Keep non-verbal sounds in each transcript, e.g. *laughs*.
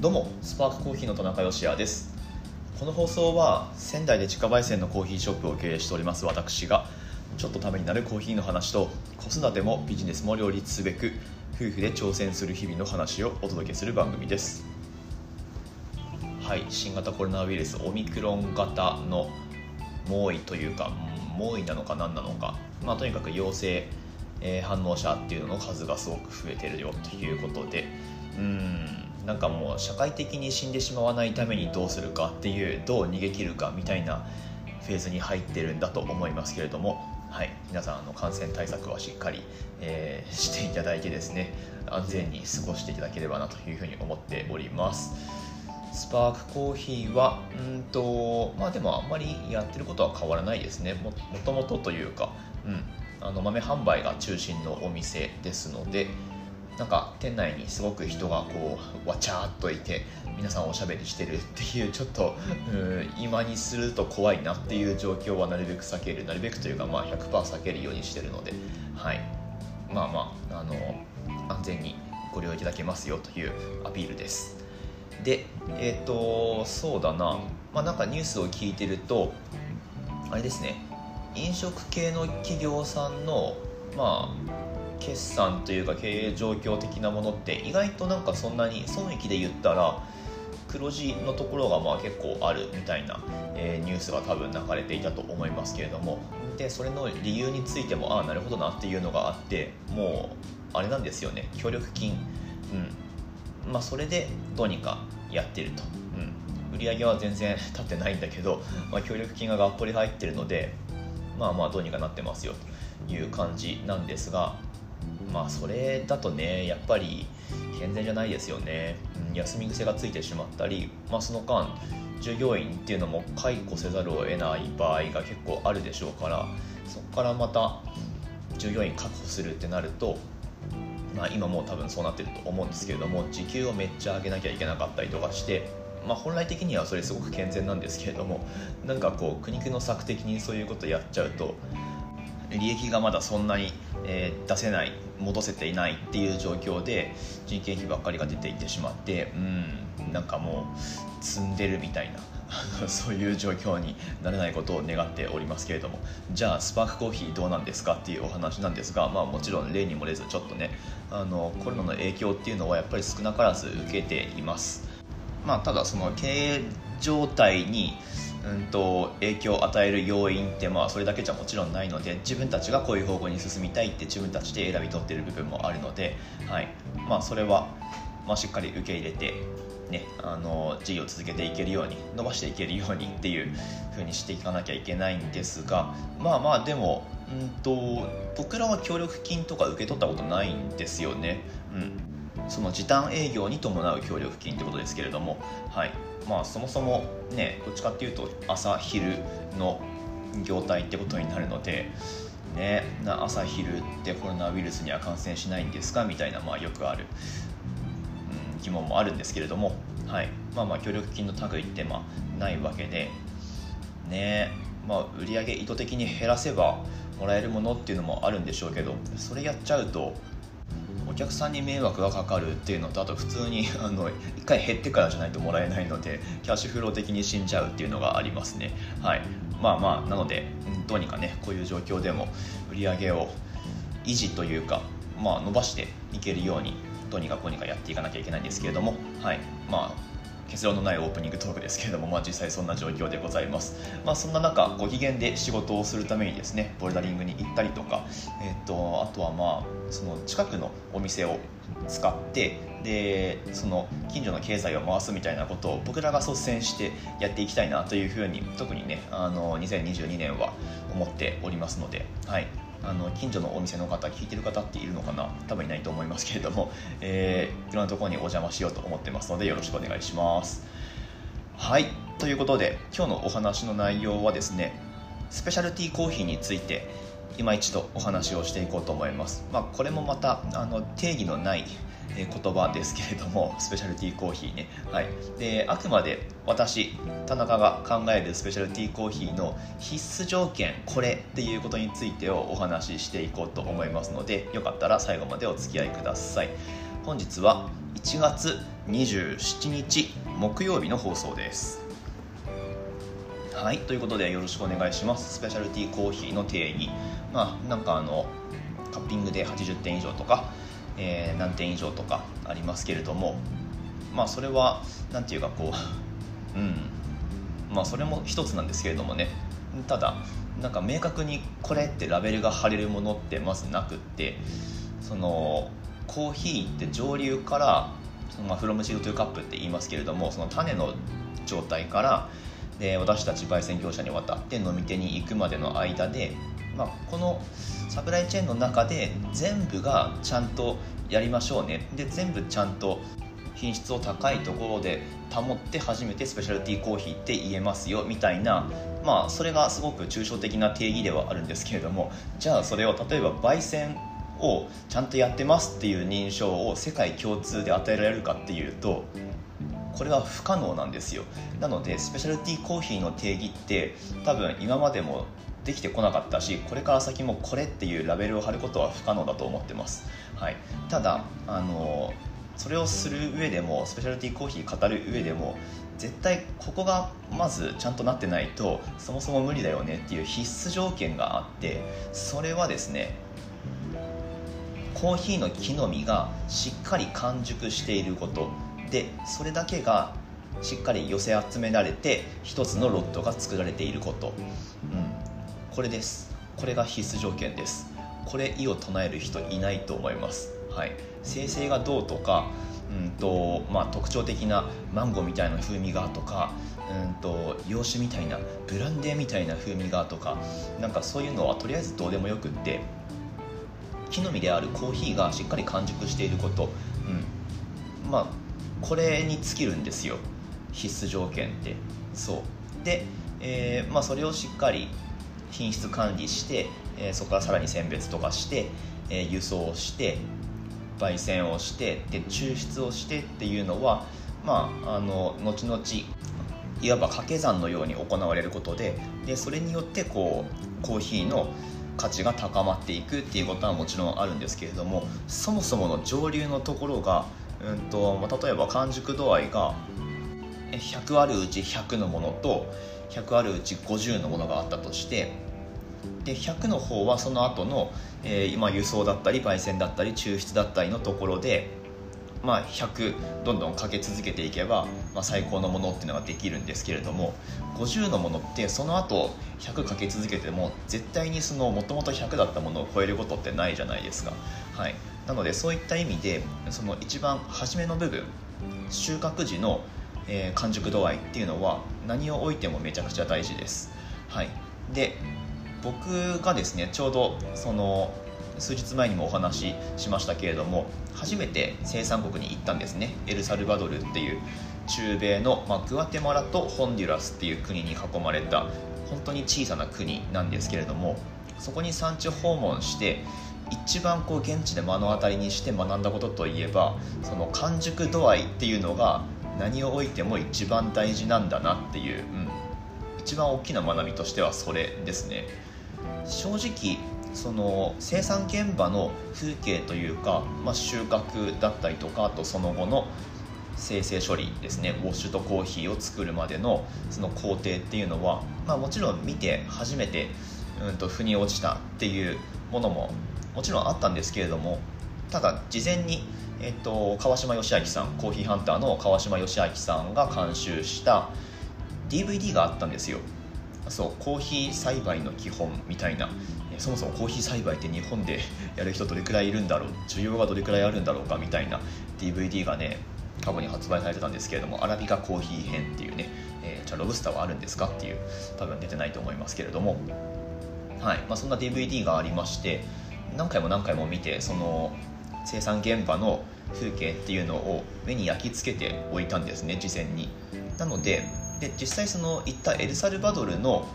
どうもスパークコーヒーの田中芳也です。この放送は仙台で自家焙煎のコーヒーショップを経営しております私がちょっとためになるコーヒーの話と子育てもビジネスも両立すべく夫婦で挑戦する日々の話をお届けする番組です。はい新型コロナウイルスオミクロン型の猛威というか猛威なのか何なのか、まあ、とにかく陽性、えー、反応者っていうのの数がすごく増えてるよということでうん。なんかもう社会的に死んでしまわないためにどうするかっていうどう逃げ切るかみたいなフェーズに入ってるんだと思いますけれども、はい、皆さんあの感染対策はしっかり、えー、していただいてですね安全に過ごしていただければなというふうに思っております。スパークコーヒーはうんとまあでもあんまりやってることは変わらないですね。もともとというか、うん、あの豆販売が中心のお店ですのでなんか店内にすごく人がこうわちゃーっといて皆さんおしゃべりしてるっていうちょっと今にすると怖いなっていう状況はなるべく避けるなるべくというかまあ100%避けるようにしてるので、はい、まあまああの安全にご利用いただけますよというアピールです。でえっ、ー、とそうだな。まあなんかニュースを聞いてるとあれですね。飲食系の企業さんのまあ決算というか経営状況的なものって意外となんかそんなに損益で言ったら黒字のところがまあ結構あるみたいな、えー、ニュースが多分流れていたと思いますけれどもでそれの理由についてもああなるほどなっていうのがあってもうあれなんですよね。協力金、うん。まあ、それでどうにかやってると、うん、売り上げは全然立ってないんだけど、まあ、協力金ががっぽり入ってるのでまあまあどうにかなってますよという感じなんですがまあそれだとねやっぱり健全じゃないですよね、うん、休み癖がついてしまったり、まあ、その間従業員っていうのも解雇せざるを得ない場合が結構あるでしょうからそこからまた従業員確保するってなると、まあ、今もう多分そうなってると思うんですけれども時給をめっちゃ上げなきゃいけなかったりとかしてまあ、本来的にはそれすごく健全なんですけれどもなんかこう苦肉の策的にそういうことやっちゃうと利益がまだそんなに、えー、出せない戻せていないっていう状況で人件費ばっかりが出ていってしまってうんなんかもう積んでるみたいな *laughs* そういう状況にならないことを願っておりますけれども。じゃあスパークコーヒーどうなんですかっていうお話なんですが、まあ、もちろん例に漏れずちょっとねあのコロナの影響っていうのはやっぱり少なからず受けています、まあ、ただその経営状態にうんと影響を与える要因ってまあそれだけじゃもちろんないので自分たちがこういう方向に進みたいって自分たちで選び取ってる部分もあるので、はい。まあ、それは、まあ、しっかり受け入れて、ね、あの事業を続けていけるように伸ばしていけるようにっていうふうにしていかなきゃいけないんですがまあまあでも、うんと僕らは協力金とか受け取ったことないんですよね。うん。その時短営業に伴う協力金ってことですけれども、はい。まあ、そもそもねどっちかっていうと朝昼の業態ってことになるので、ね、朝昼ってコロナウイルスには感染しないんですか？みたいな、まあ、よくある、うん、疑問もあるんですけれども、はい。まあ、まあ協力金の類ってまあないわけで、ねまあ、売上意図的に減らせばもらえるものっていうのもあるんでしょうけどそれやっちゃうと客さんに迷惑がかかるっていうのとあと普通に *laughs* あの1回減ってからじゃないともらえないのでキャッシュフロー的に死んじゃうっていうのがありますね。はい。まあまあなのでどうにかねこういう状況でも売り上げを維持というか、まあ、伸ばしていけるようにどうにかこうにかやっていかなきゃいけないんですけれども。はい。まあ結論のないオープニングトークですけれども、まあ、実際そんな状況でございます、まあ、そんな中ご機嫌で仕事をするためにですねボルダリングに行ったりとか、えーと、あとはまあその近くのお店を使ってでその近所の経済を回すみたいなことを僕らが率先してやっていきたいなというふうに特にねあの2022年は思っておりますので、はい、あの近所のお店の方聞いてる方っているのかな？多分いないと思いますけれども、*laughs* えー、いろんなところにお邪魔しようと思ってますのでよろしくお願いします。はい。ということで今日のお話の内容はですねスペシャルティーコーヒーについて今一度お話をしていこうと思います、まあ、これもまたあの定義のない言葉ですけれどもスペシャルティーコーヒーね、はい、であくまで私田中が考えるスペシャルティーコーヒーの必須条件これっていうことについてをお話ししていこうと思いますのでよかったら最後までお付き合いください。本日は1月27日木曜日の放送です。はいということでよろしくお願いします。スペシャルティーコーヒーの定義まあなんかあのカッピングで80点以上とか、えー、何点以上とかありますけれどもまあそれは何て言うかこううん。まあそれも一つなんですけれどもね。ただなんか明確にこれってラベルが貼れるものってまずなくってそのコーヒーって上流からその、まあ、フロムシードトゥーカップって言いますけれどもその種の状態からで私たち焙煎業者に渡って飲み手に行くまでの間で、まあ、このサプライチェーンの中で全部がちゃんとやりましょうね。で全部ちゃんと品質を高いところで保って初めてスペシャルティーコーヒーって言えますよみたいなまあそれがすごく抽象的な定義ではあるんですけれどもじゃあそれを例えば焙煎をちゃんとやってますっていう認証を世界共通で与えられるかっていうとこれは不可能なんですよ。なのでスペシャルティーコーヒーの定義って多分今までもできてこなかったしこれから先もこれっていうラベルを貼ることは不可能だと思ってます、はい、ただあのそれをする上でもスペシャルティーコーヒー語る上でも絶対ここがまずちゃんとなってないとそもそも無理だよねっていう必須条件があってそれはですねコーヒーの木の実がしっかり完熟していること。でそれだけがしっかり寄せ集められて一つのロットが作られていること、うん、これです。これが必須条件です。これ意を唱える人いないと思います。はい。生成がどうとかうんとまあ、特徴的なマンゴーみたいな風味がとかうんと洋酒みたいなブランデーみたいな風味がとかなんかそういうのはとりあえずどうでもよくって木の実であるコーヒーがしっかり完熟していること、うん、まあこれに尽きるんですよ。必須条件って。そう。で、えーまあ、それをしっかり品質管理して、えー、そこからさらに選別とかして、えー、輸送して焙煎をしてで抽出をしてっていうのはまああの後々いわば掛け算のように行われることででそれによってこうコーヒーの価値が高まっていくっていうことはもちろんあるんですけれどもそもそもの上流のところが、うんとまあ、例えば完熟度合いが100あるうち100のものと100あるうち50のものがあったとしてで100の方はその後の、えー、今輸送だったり焙煎だったり抽出だったりのところで、まあ、100どんどんかけ続けていけば、まあ、最高のものっていうのができるんですけれども50のものってその後100かけ続けても絶対にそのもともと100だったものを超えることってないじゃないですか、はい、なのでそういった意味でその一番初めの部分収穫時の、えー、完熟度合いっていうのは何をおいてもめちゃくちゃ大事です、はい、で僕がですねちょうどその数日前にもお話ししましたけれども初めて生産国に行ったんですね。エルサルバドルっていう中米の、まあ、グアテマラとホンデュラスっていう国に囲まれた本当に小さな国なんですけれどもそこに産地訪問して一番こう現地で目の当たりにして学んだことといえばその完熟度合いっていうのが何をおいても一番大事なんだなっていう、うん、一番大きな学びとしてはそれですね。正直その生産現場の風景というか、まあ、収穫だったりとかあとその後の生成処理ですねウォッシュとコーヒーを作るまでのその工程っていうのは、まあ、もちろん見て初めてうんと腑に落ちたっていうものももちろんあったんですけれどもただ事前に、えっと、川島義明さんコーヒーハンターの川島義明さんが監修した DVD があったんですよ。そうコーヒー栽培の基本みたいな。そもそもコーヒー栽培って日本で *laughs* やる人どれくらいいるんだろう？需要がどれくらいあるんだろうかみたいな DVD がね過去に発売されてたんですけれどもアラビカコーヒー編っていうね、えー、じゃあロブスターはあるんですかっていう多分出てないと思いますけれども。はい。まあ、そんな DVD がありまして何回も何回も見てその生産現場の風景っていうのを目に焼き付けておいたんですね事前に。なのでで実際その行ったエルサルバドルの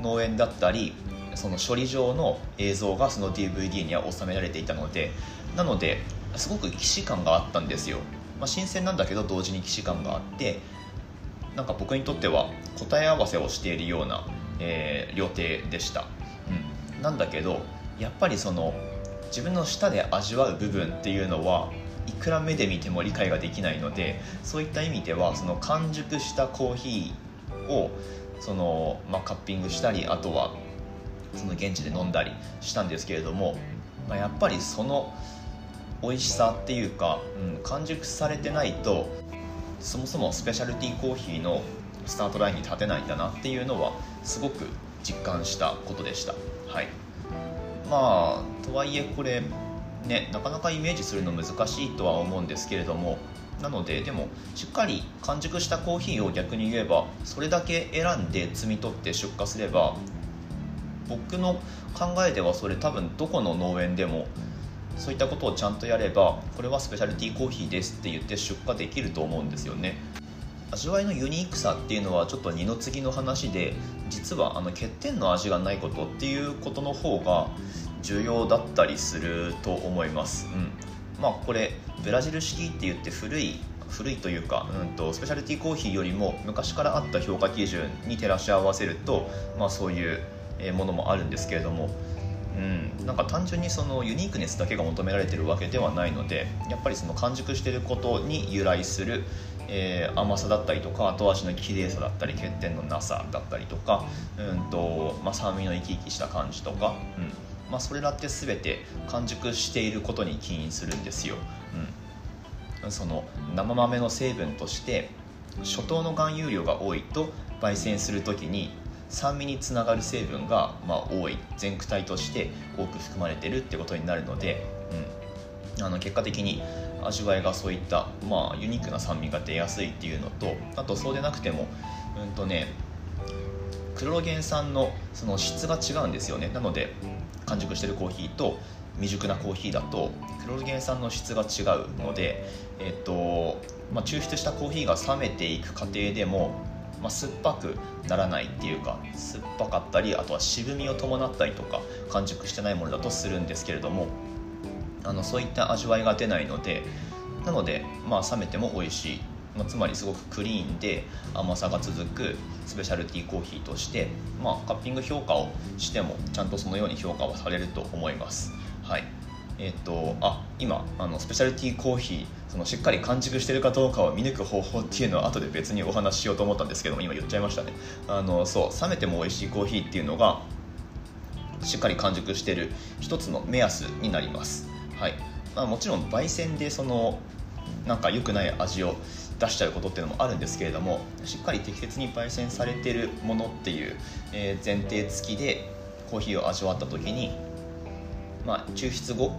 農園だったりその処理場の映像がその DVD には収められていたのでなのですごく既視感があったんですよ、まあ、新鮮なんだけど同時に既視感があってなんか僕にとっては答え合わせをしているような、えー、料亭でした、うん、なんだけどやっぱりその自分の舌で味わう部分っていうのはいくら目で見ても理解ができないのでそういった意味ではその完熟したコーヒーをその、まあ、カッピングしたりあとはその現地で飲んだりしたんですけれども、まあ、やっぱりその美味しさっていうか、うん、完熟されてないとそもそもスペシャルティーコーヒーのスタートラインに立てないんだなっていうのはすごく実感したことでした。はい。まあとはいえこれねなかなかイメージするの難しいとは思うんですけれどもなのででもしっかり完熟したコーヒーを逆に言えばそれだけ選んで摘み取って出荷すれば僕の考えではそれ多分どこの農園でもそういったことをちゃんとやればこれはスペシャルティーコーヒーですって言って出荷できると思うんですよね。味わいのユニークさっていうのはちょっと二の次の話で実はあの欠点の味がないことっていうことの方が重要だったりすると思います、うん、まあこれブラジル式って言って古い古いというか、うんと、スペシャルティーコーヒーよりも昔からあった評価基準に照らし合わせると、まあ、そういうものもあるんですけれどもうん、なんか単純にそのユニークネスだけが求められてるわけではないのでやっぱりその完熟してることに由来する、えー、甘さだったりとか後味の綺麗さだったり欠点のなさだったりとか、うんとまあ、酸味の生き生きした感じとか、うん。まあ、それらって全て完熟していることに起因するんですよ。うん、その生豆の成分として初糖の含有量が多いと焙煎する時に酸味につながる成分が、まあ、多い全躯体として多く含まれてるってことになるので、うん、あの結果的に味わいがそういった、まあ、ユニークな酸味が出やすいっていうのとあとそうでなくてもうんとねクロロゲン酸のその質が違うんですよね。なので完熟してるコーヒーと未熟なコーヒーだとクロロゲン酸の質が違うので、えっとまあ、抽出したコーヒーが冷めていく過程でもまあ、酸っぱくならないっていうか酸っぱかったりあとは渋みを伴ったりとか完熟してないものだとするんですけれどもあのそういった味わいが出ないのでなので、まあ、冷めても美味しい、まあ、つまりすごくクリーンで甘さが続くスペシャルティーコーヒーとして、まあ、カッピング評価をしてもちゃんとそのように評価はされると思います。はいえっ、とあ今あのスペシャルティーコーヒーそのしっかり完熟してるかどうかを見抜く方法っていうのは後で別にお話ししようと思ったんですけども今言っちゃいましたね。あのそう冷めても美味しいコーヒーっていうのがしっかり完熟してる一つの目安になります。はい、まあ、もちろん焙煎でそのなんか良くない味を出しちゃうことっていうのもあるんですけれどもしっかり適切に焙煎されてるものっていう、え前提付きでコーヒーを味わった時に、まあ、抽出後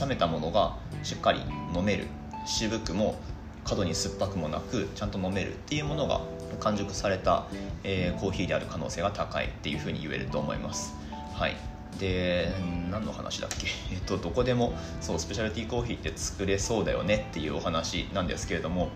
冷めたものがしっかり飲める。渋くも過度に酸っぱくもなくちゃんと飲めるっていうものが完熟された、えー、コーヒーである可能性が高いっていうふうに言えると思います。はい。で何の話だっけ？*laughs* えっとどこでもそうスペシャルティーコーヒーって作れそうだよねっていうお話なんですけれども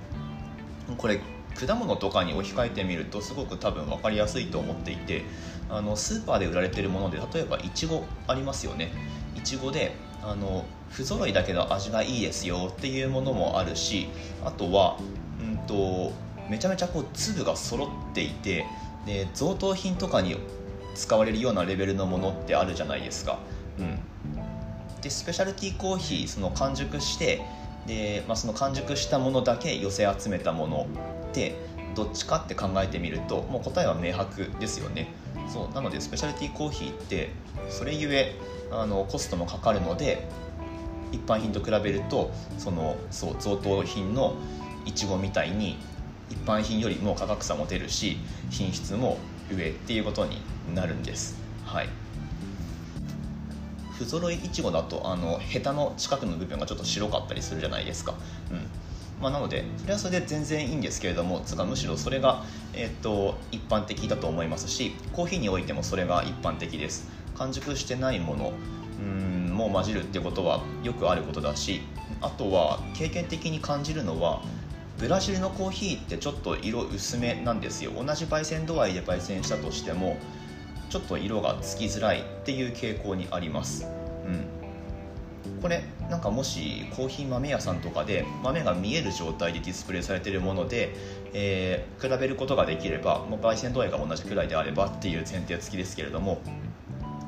これ果物とかに置き換えてみるとすごく多分分かりやすいと思っていてあのスーパーで売られてるもので例えばいちごありますよね。いちごであの不揃いだけど味がいいですよっていうものもあるしあとは、うんと、めちゃめちゃこう粒が揃っていてで贈答品とかに使われるようなレベルのものってあるじゃないですか。うん、でスペシャルティーコーヒーその完熟してで、まあ、その完熟したものだけ寄せ集めたものってどっちかって考えてみるともう答えは明白ですよね。そう。なのでスペシャルティーコーヒーってそれゆえあのコストもかかるので一般品と比べるとそのそう贈答品のいちごみたいに一般品よりも価格差も出るし品質も上っていうことになるんです。はい。不揃いいちごだとあのヘタの近くの部分がちょっと白かったりするじゃないですか、うん。まあ、なのでそれはそれで全然いいんですけれどもつかむしろそれが、えー、っと一般的だと思いますしコーヒーにおいてもそれが一般的です。完熟してないものうんもう混じるってことはよくあることだしあとは経験的に感じるのはブラジルのコーヒーってちょっと色薄めなんですよ。同じ焙煎度合いで焙煎したとしてもちょっと色がつきづらいっていう傾向にあります、うん、これなんかもしコーヒー豆屋さんとかで豆が見える状態でディスプレイされているもので、えー、比べることができればもう焙煎度合いが同じくらいであればっていう前提付きですけれども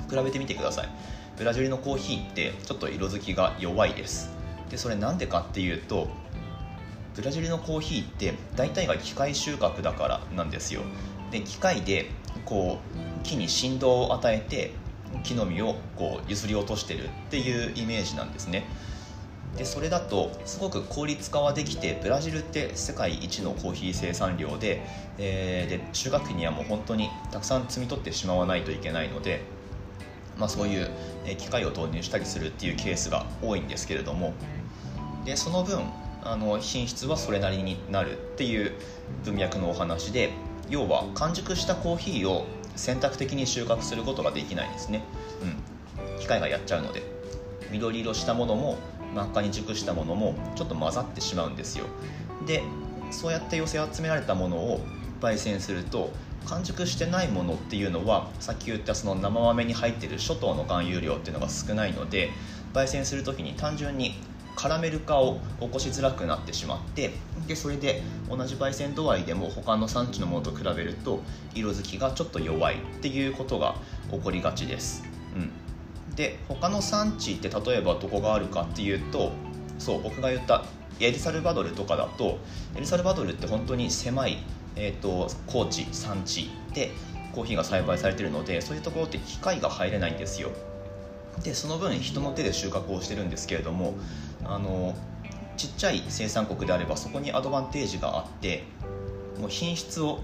比べてみてください。ブラジルのコーヒーってちょっと色づきが弱いです。でそれなんでかっていうとブラジルのコーヒーって大体が機械収穫だからなんですよ。で機械でこう木に振動を与えて木の実をこう譲り落としてるっていうイメージなんですね。でそれだとすごく効率化はできてブラジルって世界一のコーヒー生産量で,、えー、で収穫期にはもう本当にたくさん摘み取ってしまわないといけないので、まあ、そういう機械を導入したりするっていうケースが多いんですけれども。でその分あの品質はそれなりになるっていう文脈のお話で要は完熟したコーヒーを選択的に収穫することができないんですね、うん、機械がやっちゃうので。緑色したものも真っ赤に熟したものもちょっと混ざってしまうんですよ。でそうやって寄せ集められたものを焙煎すると完熟してないものっていうのはさっき言ったその生豆に入ってる諸島の含有量っていうのが少ないので焙煎する時に単純にカラメル化を起こしづらくなってしまってでそれで同じ焙煎度合いでも他の産地のものと比べると色づきがちょっと弱いっていうことが起こりがちです。うんで他の産地って例えばどこがあるかっていうとそう僕が言ったエルサルバドルとかだとエルサルバドルって本当に狭い、えーと、高地産地でコーヒーが栽培されてるのでそういうところって機械が入れないんですよ。でその分人の手で収穫をしてるんですけれどもあのちっちゃい生産国であればそこにアドバンテージがあってもう品質を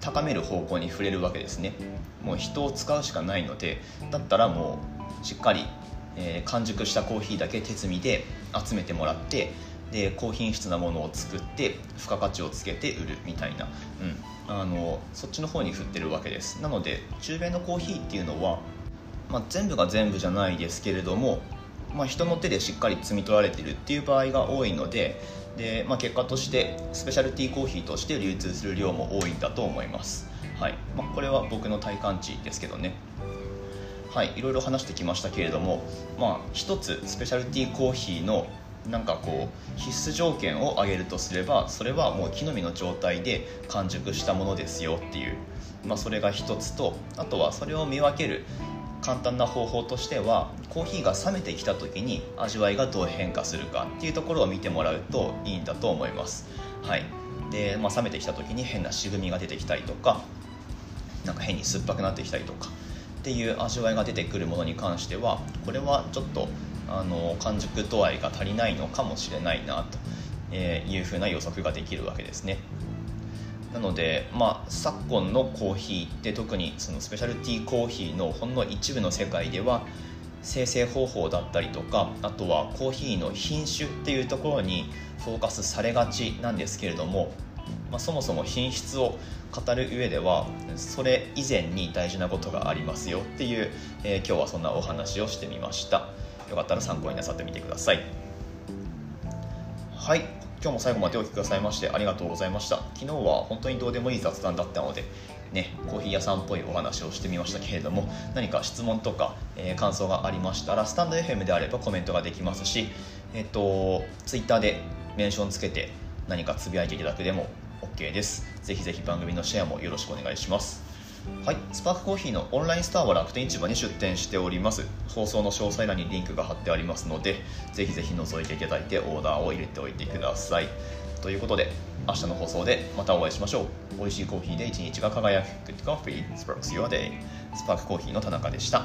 高める方向に触れるわけですね。もう人を使うしかないのでだったらもうしっかり、えー、完熟したコーヒーだけ手摘みで集めてもらってで高品質なものを作って付加価値をつけて売るみたいな、うん、あのそっちの方に振ってるわけです。なので中米のコーヒーっていうのは、まあ、全部が全部じゃないですけれども、まあ、人の手でしっかり摘み取られてるっていう場合が多いのでで、まあ、結果としてスペシャルティーコーヒーとして流通する量も多いんだと思います、はい。ま、これは僕の体感値ですけどね。はい、いろいろ話してきましたけれども、まあ、一つスペシャルティーコーヒーのなんかこう必須条件を挙げるとすればそれはもう木の実の状態で完熟したものですよっていう、まあ、それが一つとあとはそれを見分ける簡単な方法としてはコーヒーが冷めてきた時に味わいがどう変化するかっていうところを見てもらうといいんだと思います。はいでまあ、冷めてきた時に変な渋みが出てきたりとかなんか変に酸っぱくなってきたりとかっていう味わいが出てくるものに関してはこれはちょっとあの完熟度合いが足りないのかもしれないなというふうな予測ができるわけですね。なので、まあ、昨今のコーヒーって特にそのスペシャルティーコーヒーのほんの一部の世界では生成方法だったりとかあとはコーヒーの品種っていうところにフォーカスされがちなんですけれどもまあ、そもそも品質を語る上ではそれ以前に大事なことがありますよっていう、えー、今日はそんなお話をしてみましたよかったら参考になさってみてください。はい。今日も最後までお聴きくださいましてありがとうございました。昨日は本当にどうでもいい雑談だったのでね、コーヒー屋さんっぽいお話をしてみましたけれども何か質問とか、えー、感想がありましたらスタンド FM であればコメントができますし、えっ、ー、と Twitter でメンションつけて何かつぶやいていただくでも OK です。ぜひぜひ番組のシェアもよろしくお願いします。はい、スパークコーヒーのオンラインストアは楽天市場に出店しております。放送の詳細欄にリンクが貼ってありますのでぜひぜひ覗いていただいてオーダーを入れておいてください。ということで明日の放送でまたお会いしましょう。美味しいコーヒーで一日が輝く。Good Coffee. Sparks Your Day. スパークコーヒーの田中でした。